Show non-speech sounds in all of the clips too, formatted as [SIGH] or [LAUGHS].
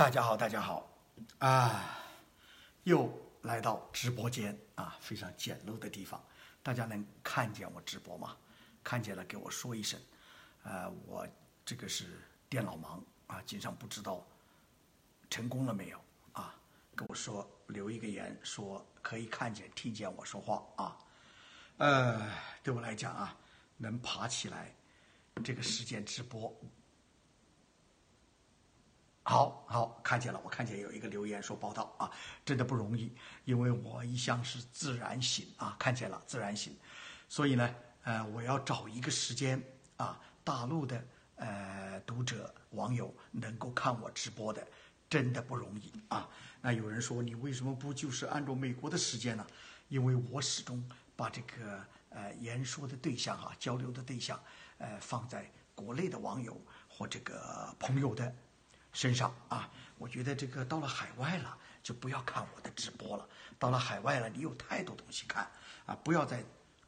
大家好，大家好，啊，又来到直播间啊，非常简陋的地方，大家能看见我直播吗？看见了，给我说一声。呃，我这个是电脑盲啊，经常不知道成功了没有啊，跟我说留一个言，说可以看见、听见我说话啊。呃，对我来讲啊，能爬起来这个时间直播。好好看见了，我看见有一个留言说报道啊，真的不容易，因为我一向是自然醒啊，看见了自然醒，所以呢，呃，我要找一个时间啊，大陆的呃读者网友能够看我直播的，真的不容易啊。那有人说你为什么不就是按照美国的时间呢？因为我始终把这个呃言说的对象啊，交流的对象，呃放在国内的网友或这个朋友的。身上啊，我觉得这个到了海外了，就不要看我的直播了。到了海外了，你有太多东西看啊，不要在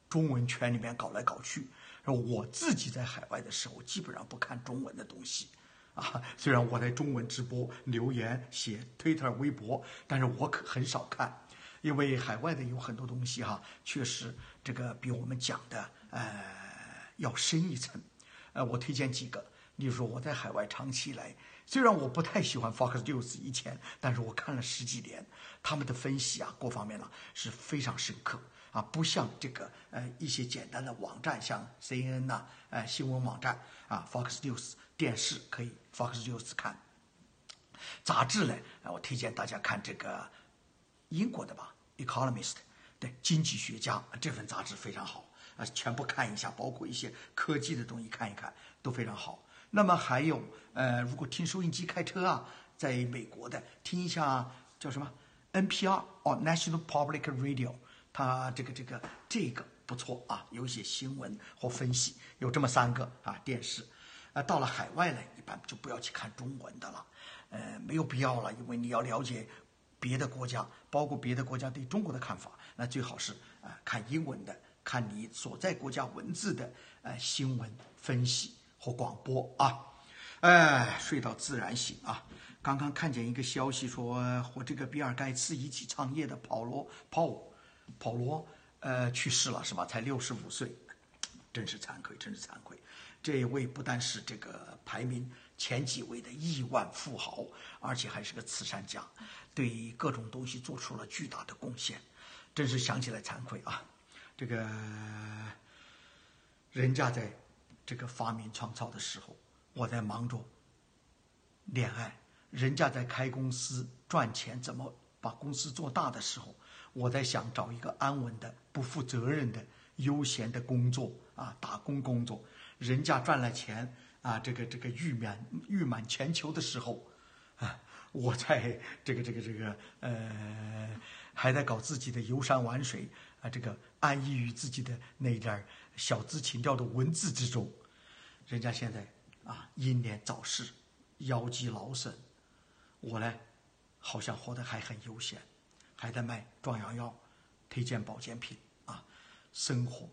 中文圈里面搞来搞去。我自己在海外的时候，基本上不看中文的东西啊。虽然我在中文直播、留言、写推特、微博，但是我可很少看，因为海外的有很多东西哈，确实这个比我们讲的呃要深一层。呃，我推荐几个，例如说我在海外长期来。虽然我不太喜欢 Fox News 以前，但是我看了十几年，他们的分析啊，各方面呢是非常深刻啊，不像这个呃一些简单的网站，像 CNN 呐，呃新闻网站啊，Fox News 电视可以 Fox News 看，杂志呢，我推荐大家看这个英国的吧，《Economist》对经济学家这份杂志非常好啊，全部看一下，包括一些科技的东西看一看都非常好。那么还有，呃，如果听收音机开车啊，在美国的听一下叫什么 NPR 哦，National Public Radio，它这个这个这个不错啊，有一些新闻或分析，有这么三个啊电视，啊，到了海外呢，一般就不要去看中文的了，呃，没有必要了，因为你要了解别的国家，包括别的国家对中国的看法，那最好是啊看英文的，看你所在国家文字的呃新闻分析。或广播啊，哎，睡到自然醒啊！刚刚看见一个消息说，和这个比尔盖茨一起创业的保罗·保保罗，呃，去世了是吧？才六十五岁，真是惭愧，真是惭愧。这一位不但是这个排名前几位的亿万富豪，而且还是个慈善家，对各种东西做出了巨大的贡献，真是想起来惭愧啊！这个人家在。这个发明创造的时候，我在忙着恋爱；人家在开公司赚钱，怎么把公司做大的时候，我在想找一个安稳的、不负责任的、悠闲的工作啊，打工工作。人家赚了钱啊，这个这个誉满誉满全球的时候，啊，我在这个这个这个呃，还在搞自己的游山玩水啊，这个安逸于自己的那点儿。小资情调的文字之中，人家现在啊英年早逝，腰肌劳损，我呢好像活得还很悠闲，还在卖壮阳药，推荐保健品啊，生活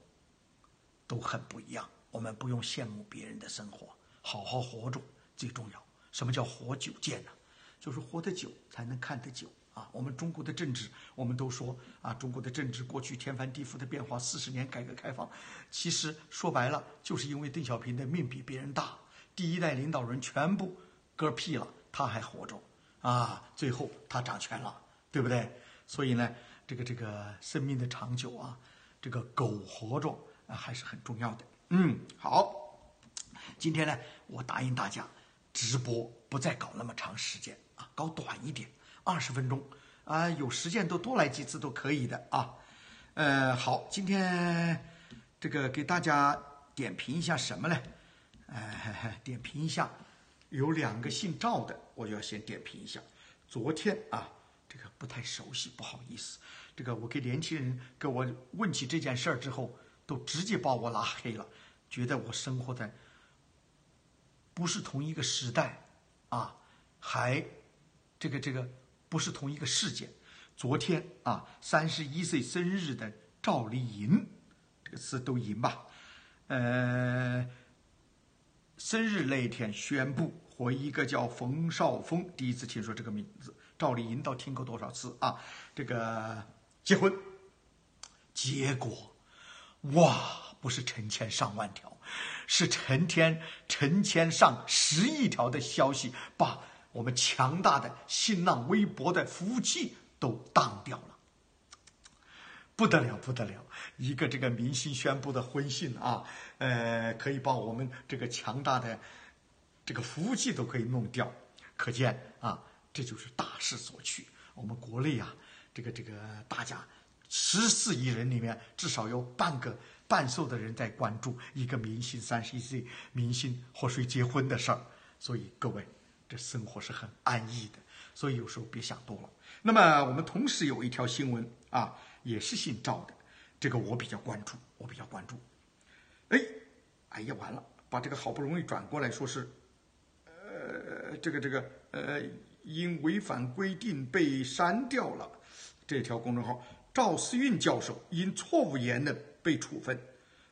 都很不一样。我们不用羡慕别人的生活，好好活着最重要。什么叫活久见呢？就是活得久才能看得久。我们中国的政治，我们都说啊，中国的政治过去天翻地覆的变化，四十年改革开放，其实说白了，就是因为邓小平的命比别人大，第一代领导人全部嗝屁了，他还活着，啊，最后他掌权了，对不对？所以呢，这个这个生命的长久啊，这个苟活着啊，还是很重要的。嗯，好，今天呢，我答应大家，直播不再搞那么长时间啊，搞短一点。二十分钟，啊，有时间都多来几次都可以的啊。呃，好，今天这个给大家点评一下什么呢？哎，[LAUGHS] 点评一下，有两个姓赵的，我就要先点评一下。昨天啊，这个不太熟悉，不好意思。这个我给年轻人给我问起这件事儿之后，都直接把我拉黑了，觉得我生活在不是同一个时代啊，还这个这个。不是同一个事件。昨天啊，三十一岁生日的赵丽颖，这个词都赢吧？呃，生日那天宣布和一个叫冯绍峰，第一次听说这个名字。赵丽颖倒听过多少次啊？这个结婚，结果哇，不是成千上万条，是成天成千上十亿条的消息，把我们强大的新浪微博的服务器都当掉了。不得了，不得了！一个这个明星宣布的婚讯啊，呃，可以把我们这个强大的这个服务器都可以弄掉，可见啊。这就是大势所趋。我们国内啊，这个这个大家十四亿人里面，至少有半个半数的人在关注一个明星三十一岁明星和谁结婚的事儿。所以各位，这生活是很安逸的。所以有时候别想多了。那么我们同时有一条新闻啊，也是姓赵的，这个我比较关注，我比较关注。哎，哎呀，完了，把这个好不容易转过来说是，呃，这个这个呃。因违反规定被删掉了，这条公众号赵思运教授因错误言论被处分，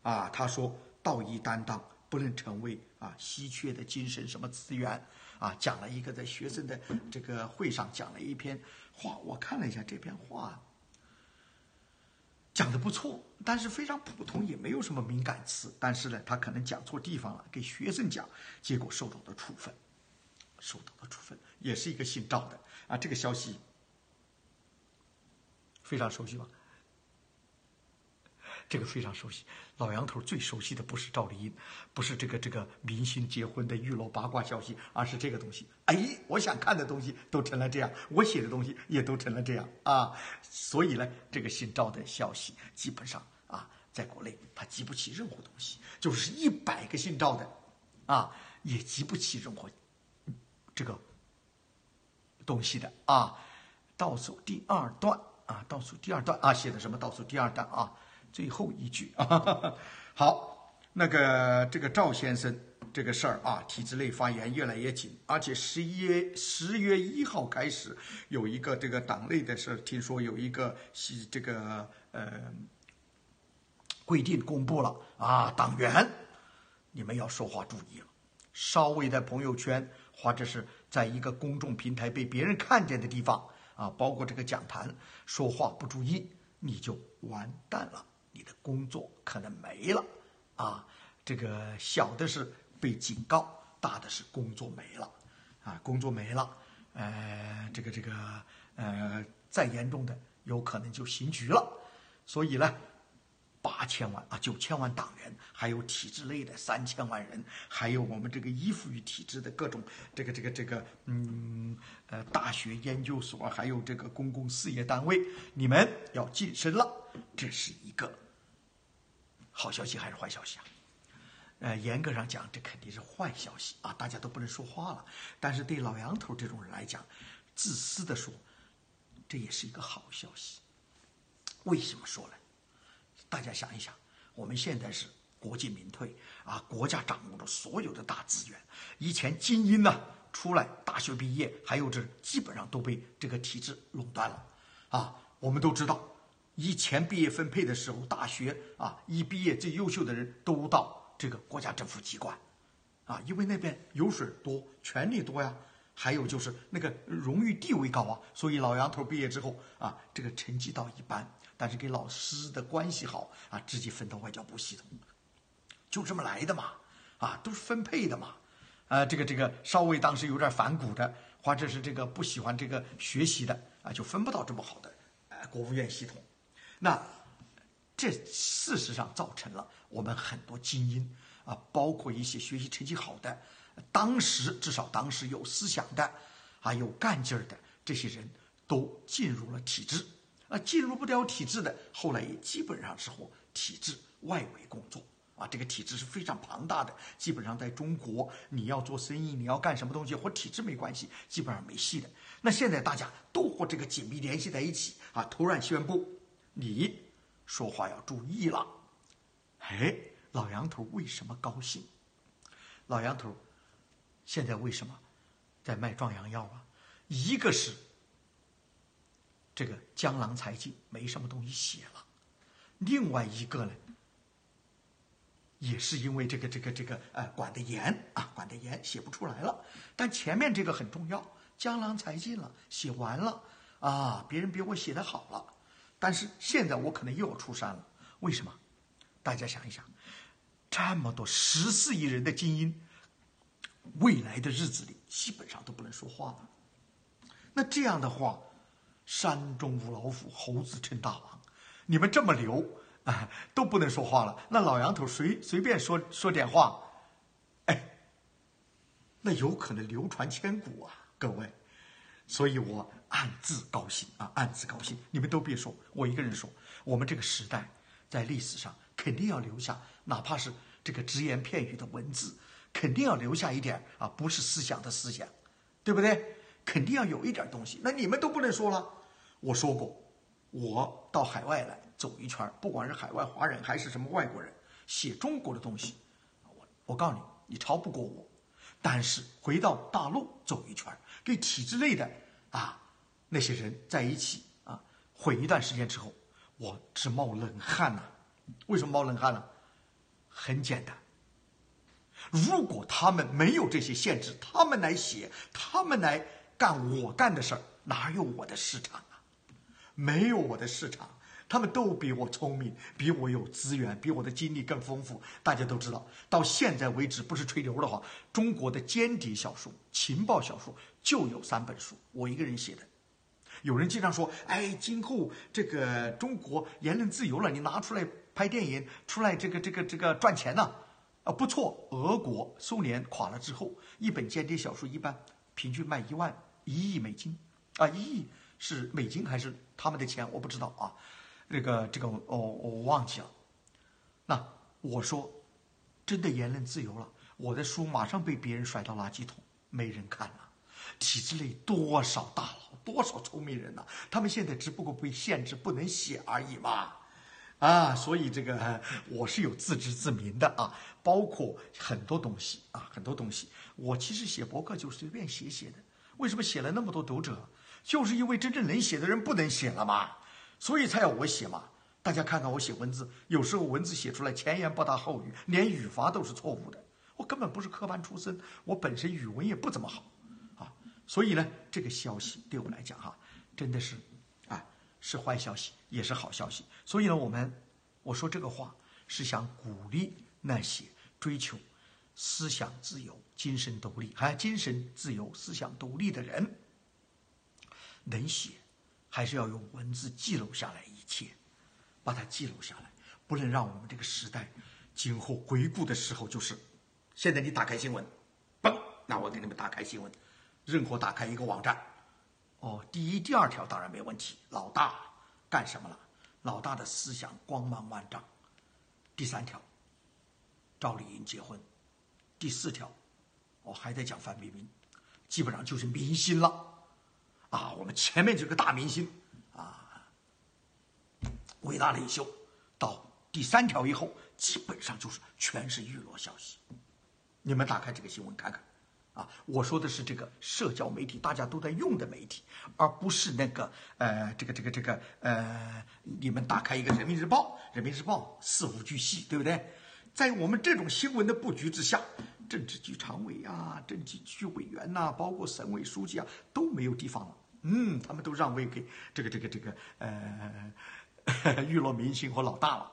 啊，他说道义担当不能成为啊稀缺的精神什么资源，啊，讲了一个在学生的这个会上讲了一篇话，我看了一下这篇话，讲的不错，但是非常普通，也没有什么敏感词，但是呢，他可能讲错地方了，给学生讲，结果受到了处分，受到了处分。也是一个姓赵的啊，这个消息非常熟悉吧？这个非常熟悉。老杨头最熟悉的不是赵丽颖，不是这个这个明星结婚的娱乐八卦消息，而是这个东西。哎，我想看的东西都成了这样，我写的东西也都成了这样啊。所以呢，这个姓赵的消息基本上啊，在国内他集不起任何东西，就是一百个姓赵的啊，也集不起任何这个。东西的啊，倒数第二段啊，倒数第二段啊，写的什么？倒数第二段啊，最后一句啊。[LAUGHS] 好，那个这个赵先生这个事儿啊，体制内发言越来越紧，而且十一月十月一号开始有一个这个党内的事儿，听说有一个是这个呃规定公布了啊，党员你们要说话注意了，稍微在朋友圈或者是。在一个公众平台被别人看见的地方啊，包括这个讲坛，说话不注意，你就完蛋了，你的工作可能没了啊。这个小的是被警告，大的是工作没了啊，工作没了。呃，这个这个呃，再严重的有可能就刑局了。所以呢。八千万啊，九千万党员，还有体制内的三千万人，还有我们这个依附于体制的各种这个这个这个嗯呃大学研究所，还有这个公共事业单位，你们要晋升了，这是一个好消息还是坏消息啊？呃，严格上讲，这肯定是坏消息啊，大家都不能说话了。但是对老杨头这种人来讲，自私的说，这也是一个好消息。为什么说呢？大家想一想，我们现在是国进民退啊，国家掌握着所有的大资源。以前精英呢出来大学毕业，还有这基本上都被这个体制垄断了啊。我们都知道，以前毕业分配的时候，大学啊一毕业最优秀的人都到这个国家政府机关啊，因为那边油水多，权力多呀。还有就是那个荣誉地位高啊，所以老杨头毕业之后啊，这个成绩倒一般。但是跟老师的关系好啊，直接分到外交部系统，就这么来的嘛，啊，都是分配的嘛，啊，这个这个稍微当时有点反骨的，或者是这个不喜欢这个学习的啊，就分不到这么好的，呃，国务院系统。那这事实上造成了我们很多精英啊，包括一些学习成绩好的，当时至少当时有思想的，啊，有干劲儿的这些人都进入了体制。啊，进入不了体制的，后来也基本上是和体制外围工作啊。这个体制是非常庞大的，基本上在中国，你要做生意，你要干什么东西和体制没关系，基本上没戏的。那现在大家都和这个紧密联系在一起啊，突然宣布，你说话要注意了。哎，老杨头为什么高兴？老杨头现在为什么在卖壮阳药啊？一个是。这个江郎才尽，没什么东西写了。另外一个呢，也是因为这个这个这个呃管得严啊，管得严，写不出来了。但前面这个很重要，江郎才尽了，写完了啊，别人比我写的好了。但是现在我可能又要出山了，为什么？大家想一想，这么多十四亿人的精英，未来的日子里基本上都不能说话了。那这样的话，山中无老虎，猴子称大王。你们这么牛啊，都不能说话了。那老杨头随随便说说点话，哎，那有可能流传千古啊，各位。所以我暗自高兴啊，暗自高兴。你们都别说，我一个人说，我们这个时代在历史上肯定要留下，哪怕是这个只言片语的文字，肯定要留下一点啊，不是思想的思想，对不对？肯定要有一点东西。那你们都不能说了。我说过。我到海外来走一圈，不管是海外华人还是什么外国人，写中国的东西，我我告诉你，你超不过我。但是回到大陆走一圈，跟体制内的啊那些人在一起啊混一段时间之后，我直冒冷汗呐。为什么冒冷汗呢？很简单，如果他们没有这些限制，他们来写，他们来干我干的事儿，哪有我的市场啊？没有我的市场，他们都比我聪明，比我有资源，比我的经历更丰富。大家都知道，到现在为止，不是吹牛的话，中国的间谍小说、情报小说就有三本书，我一个人写的。有人经常说：“哎，今后这个中国言论自由了，你拿出来拍电影，出来这个这个这个赚钱呢？”啊，不错，俄国、苏联垮了之后，一本间谍小说一般平均卖一万一亿美金，啊，一亿。是美金还是他们的钱？我不知道啊，那个这个我我忘记了。那我说，真的言论自由了，我的书马上被别人甩到垃圾桶，没人看了。体制内多少大佬，多少聪明人呐，他们现在只不过被限制不能写而已嘛。啊，所以这个我是有自知之明的啊，包括很多东西啊，很多东西，我其实写博客就随便写写的。为什么写了那么多读者？就是因为真正能写的人不能写了嘛，所以才要我写嘛。大家看看我写文字，有时候文字写出来前言不搭后语，连语法都是错误的。我根本不是科班出身，我本身语文也不怎么好，所以呢，这个消息对我来讲哈，真的是，啊，是坏消息，也是好消息。所以呢，我们我说这个话是想鼓励那些追求思想自由、精神独立，还精神自由、思想独立的人。能写，还是要用文字记录下来一切，把它记录下来，不能让我们这个时代今后回顾的时候就是，现在你打开新闻，嘣，那我给你们打开新闻，任何打开一个网站，哦，第一、第二条当然没问题，老大干什么了？老大的思想光芒万丈。第三条，赵丽颖结婚，第四条，我还在讲范冰冰，基本上就是明星了。啊，我们前面这个大明星，啊，伟大领袖，到第三条以后，基本上就是全是娱乐消息。你们打开这个新闻看看，啊，我说的是这个社交媒体大家都在用的媒体，而不是那个呃，这个这个这个呃，你们打开一个人民日报，人民日报事无巨细，对不对？在我们这种新闻的布局之下。政治局常委啊，政治局委员呐，包括省委书记啊，都没有地方了。嗯，他们都让位给这个这个这个呃 [LAUGHS] 娱乐明星和老大了。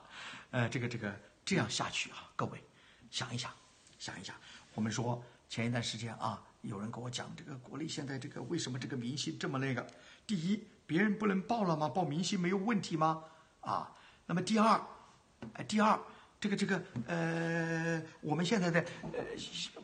呃，这个这个这样下去啊，各位想一想，想一想。我们说前一段时间啊，有人跟我讲，这个国内现在这个为什么这个明星这么那个？第一，别人不能报了吗？报明星没有问题吗？啊，那么第二，哎，第二。这个这个呃，我们现在的呃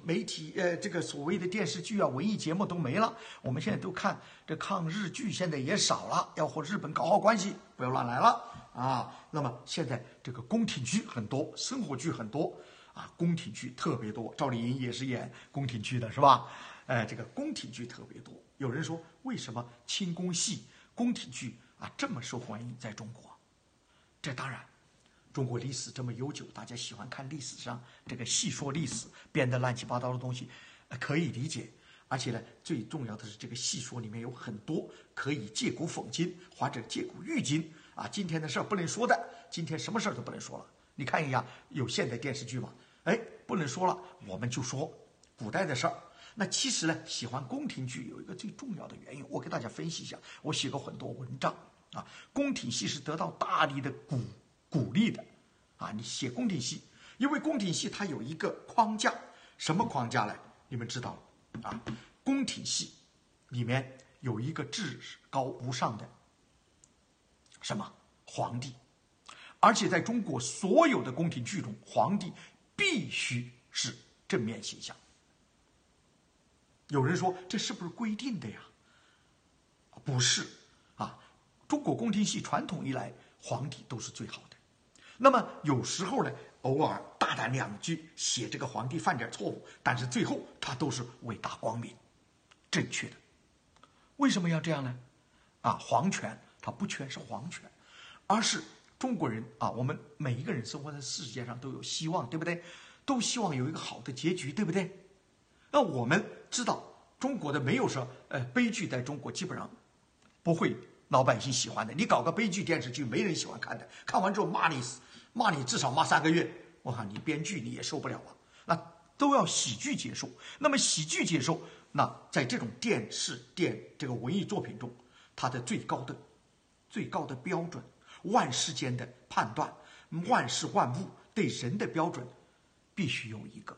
媒体呃，这个所谓的电视剧啊、文艺节目都没了。我们现在都看这抗日剧，现在也少了。要和日本搞好关系，不要乱来了啊。那么现在这个宫廷剧很多，生活剧很多啊，宫廷剧特别多。赵丽颖也是演宫廷剧的，是吧？哎，这个宫廷剧特别多。有人说，为什么清宫戏、宫廷剧啊这么受欢迎在中国？这当然。中国历史这么悠久，大家喜欢看历史上这个戏说历史，编的乱七八糟的东西，可以理解。而且呢，最重要的是这个戏说里面有很多可以借古讽今或者借古喻今啊。今天的事儿不能说的，今天什么事儿都不能说了。你看一下有现代电视剧吗？哎，不能说了，我们就说古代的事儿。那其实呢，喜欢宫廷剧有一个最重要的原因，我给大家分析一下。我写过很多文章啊，宫廷戏是得到大力的鼓鼓励的啊。你写宫廷戏，因为宫廷戏它有一个框架，什么框架呢？你们知道啊？宫廷戏里面有一个至高无上的什么皇帝，而且在中国所有的宫廷剧中，皇帝必须是正面形象。有人说这是不是规定的呀？不是啊，中国宫廷戏传统以来，皇帝都是最好的。那么有时候呢，偶尔大胆两句写这个皇帝犯点错误，但是最后他都是伟大光明、正确的。为什么要这样呢？啊，皇权它不全是皇权，而是中国人啊，我们每一个人生活在世界上都有希望，对不对？都希望有一个好的结局，对不对？那我们知道，中国的没有说，呃，悲剧在中国基本上不会老百姓喜欢的。你搞个悲剧电视剧，没人喜欢看的，看完之后骂你，骂你至少骂三个月。我靠，你编剧你也受不了啊。那都要喜剧结束。那么喜剧结束，那在这种电视电这个文艺作品中，它的最高的最高的标准，万事间的判断，万事万物对人的标准，必须有一个，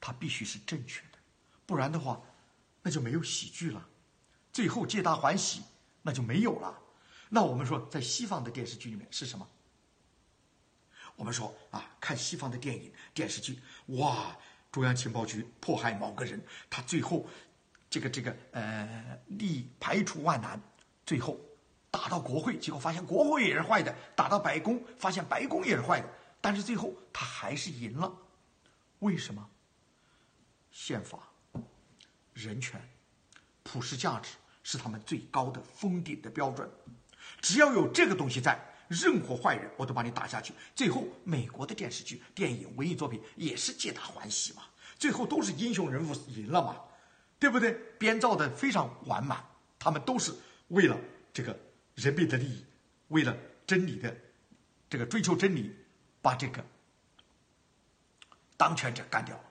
它必须是正确的。不然的话，那就没有喜剧了，最后皆大欢喜，那就没有了。那我们说，在西方的电视剧里面是什么？我们说啊，看西方的电影电视剧，哇，中央情报局迫害某个人，他最后这个这个呃，力排除万难，最后打到国会，结果发现国会也是坏的；打到白宫，发现白宫也是坏的。但是最后他还是赢了，为什么？宪法。人权、普世价值是他们最高的封顶的标准。只要有这个东西在，任何坏人我都把你打下去。最后，美国的电视剧、电影、文艺作品也是皆大欢喜嘛，最后都是英雄人物赢了嘛，对不对？编造的非常完满，他们都是为了这个人民的利益，为了真理的这个追求真理，把这个当权者干掉了。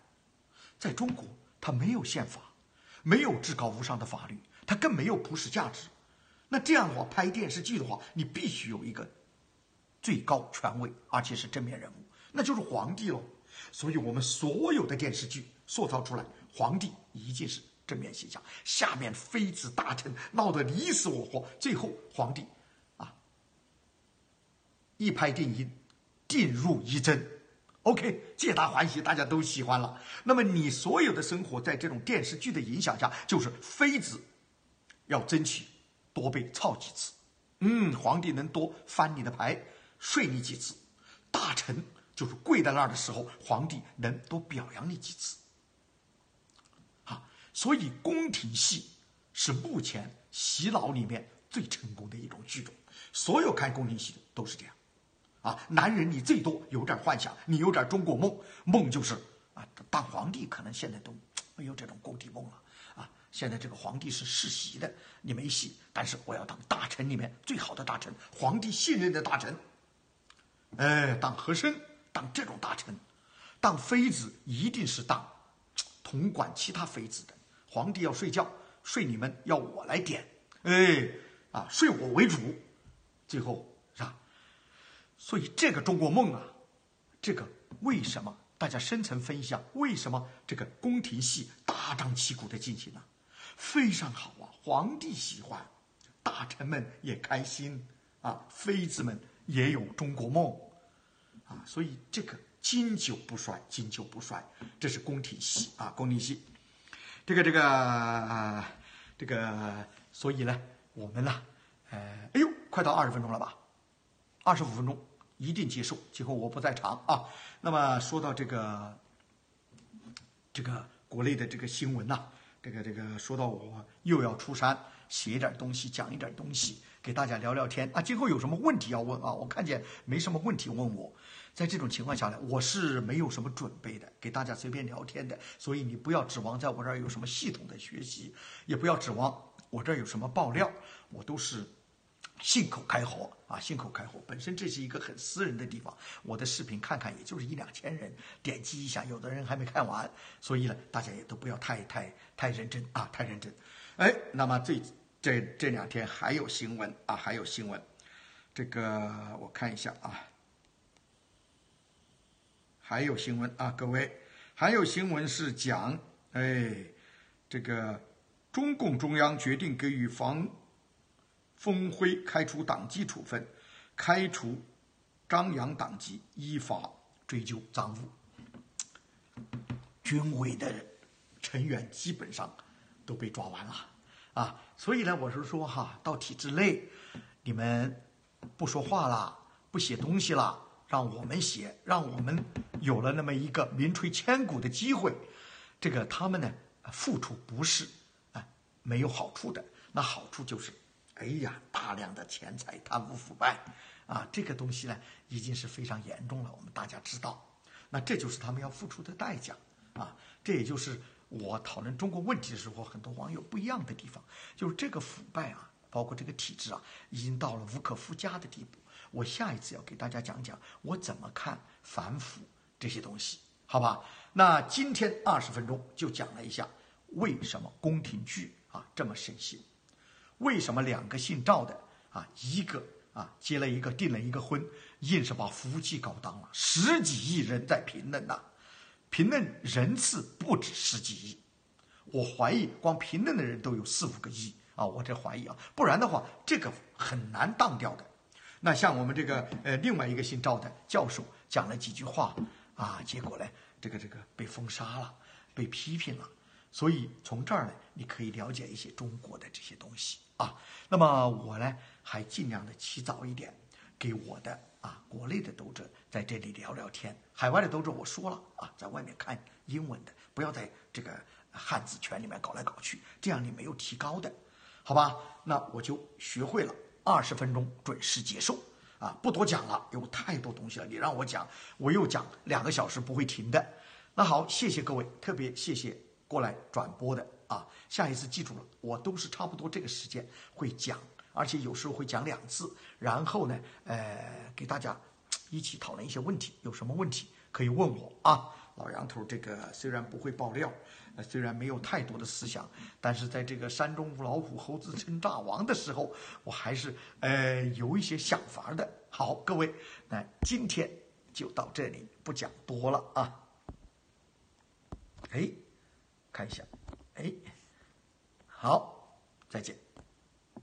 在中国，他没有宪法。没有至高无上的法律，它更没有普世价值。那这样的话，拍电视剧的话，你必须有一个最高权威，而且是正面人物，那就是皇帝喽。所以我们所有的电视剧塑造出来，皇帝一定是正面形象，下面妃子大臣闹得你死我活，最后皇帝啊一拍定音，定入一针。OK，皆大欢喜，大家都喜欢了。那么你所有的生活在这种电视剧的影响下，就是妃子要争取多被操几次，嗯，皇帝能多翻你的牌，睡你几次，大臣就是跪在那儿的时候，皇帝能多表扬你几次。所以宫廷戏是目前洗脑里面最成功的一种剧种，所有看宫廷戏的都是这样。啊，男人你最多有点幻想，你有点中国梦，梦就是啊，当皇帝可能现在都没有这种宫廷梦了啊。现在这个皇帝是世袭的，你没戏。但是我要当大臣里面最好的大臣，皇帝信任的大臣。哎，当和珅，当这种大臣，当妃子一定是当统管其他妃子的。皇帝要睡觉，睡你们要我来点，哎，啊，睡我为主，最后是吧。所以这个中国梦啊，这个为什么大家深层分析啊？为什么这个宫廷戏大张旗鼓的进行呢？非常好啊，皇帝喜欢，大臣们也开心啊，妃子们也有中国梦啊，所以这个经久不衰，经久不衰，这是宫廷戏啊，宫廷戏。这个这个，这个，所以呢，我们呢，呃，哎呦，快到二十分钟了吧？二十五分钟一定结束，今后我不在场啊。那么说到这个，这个国内的这个新闻呐，这个这个说到我又要出山写一点东西，讲一点东西，给大家聊聊天啊。今后有什么问题要问啊？我看见没什么问题问我，在这种情况下呢，我是没有什么准备的，给大家随便聊天的，所以你不要指望在我这儿有什么系统的学习，也不要指望我这儿有什么爆料，我都是。信口开河啊，信口开河。本身这是一个很私人的地方，我的视频看看也就是一两千人点击一下，有的人还没看完，所以呢，大家也都不要太太太认真啊，太认真。哎，那么这这这两天还有新闻啊，还有新闻，这个我看一下啊，还有新闻啊，各位，还有新闻是讲，哎，这个中共中央决定给予房。封辉开除党纪处分，开除张扬党籍，依法追究赃物。军委的成员基本上都被抓完了啊，所以呢，我是说哈，到体制内，你们不说话了，不写东西了，让我们写，让我们有了那么一个名垂千古的机会。这个他们呢，付出不是啊没有好处的，那好处就是。哎呀，大量的钱财贪污腐败，啊，这个东西呢已经是非常严重了。我们大家知道，那这就是他们要付出的代价，啊，这也就是我讨论中国问题的时候，很多网友不一样的地方，就是这个腐败啊，包括这个体制啊，已经到了无可复加的地步。我下一次要给大家讲讲我怎么看反腐这些东西，好吧？那今天二十分钟就讲了一下为什么宫廷剧啊这么盛行。为什么两个姓赵的啊，一个啊结了一个订了一个婚，硬是把夫妻搞当了？十几亿人在评论呐，评论人次不止十几亿，我怀疑光评论的人都有四五个亿啊！我这怀疑啊，不然的话这个很难当掉的。那像我们这个呃另外一个姓赵的教授讲了几句话啊，结果呢这个这个被封杀了，被批评了。所以从这儿呢，你可以了解一些中国的这些东西。啊，那么我呢还尽量的起早一点，给我的啊国内的读者在这里聊聊天。海外的读者我说了啊，在外面看英文的，不要在这个汉字圈里面搞来搞去，这样你没有提高的，好吧？那我就学会了，二十分钟准时结束啊，不多讲了，有太多东西了，你让我讲，我又讲两个小时不会停的。那好，谢谢各位，特别谢谢过来转播的。啊，下一次记住了，我都是差不多这个时间会讲，而且有时候会讲两次，然后呢，呃，给大家一起讨论一些问题，有什么问题可以问我啊。老杨头这个虽然不会爆料，虽然没有太多的思想，但是在这个山中无老虎，猴子称大王的时候，我还是呃有一些想法的。好，各位，那今天就到这里，不讲多了啊。哎，看一下。哎，好，再见。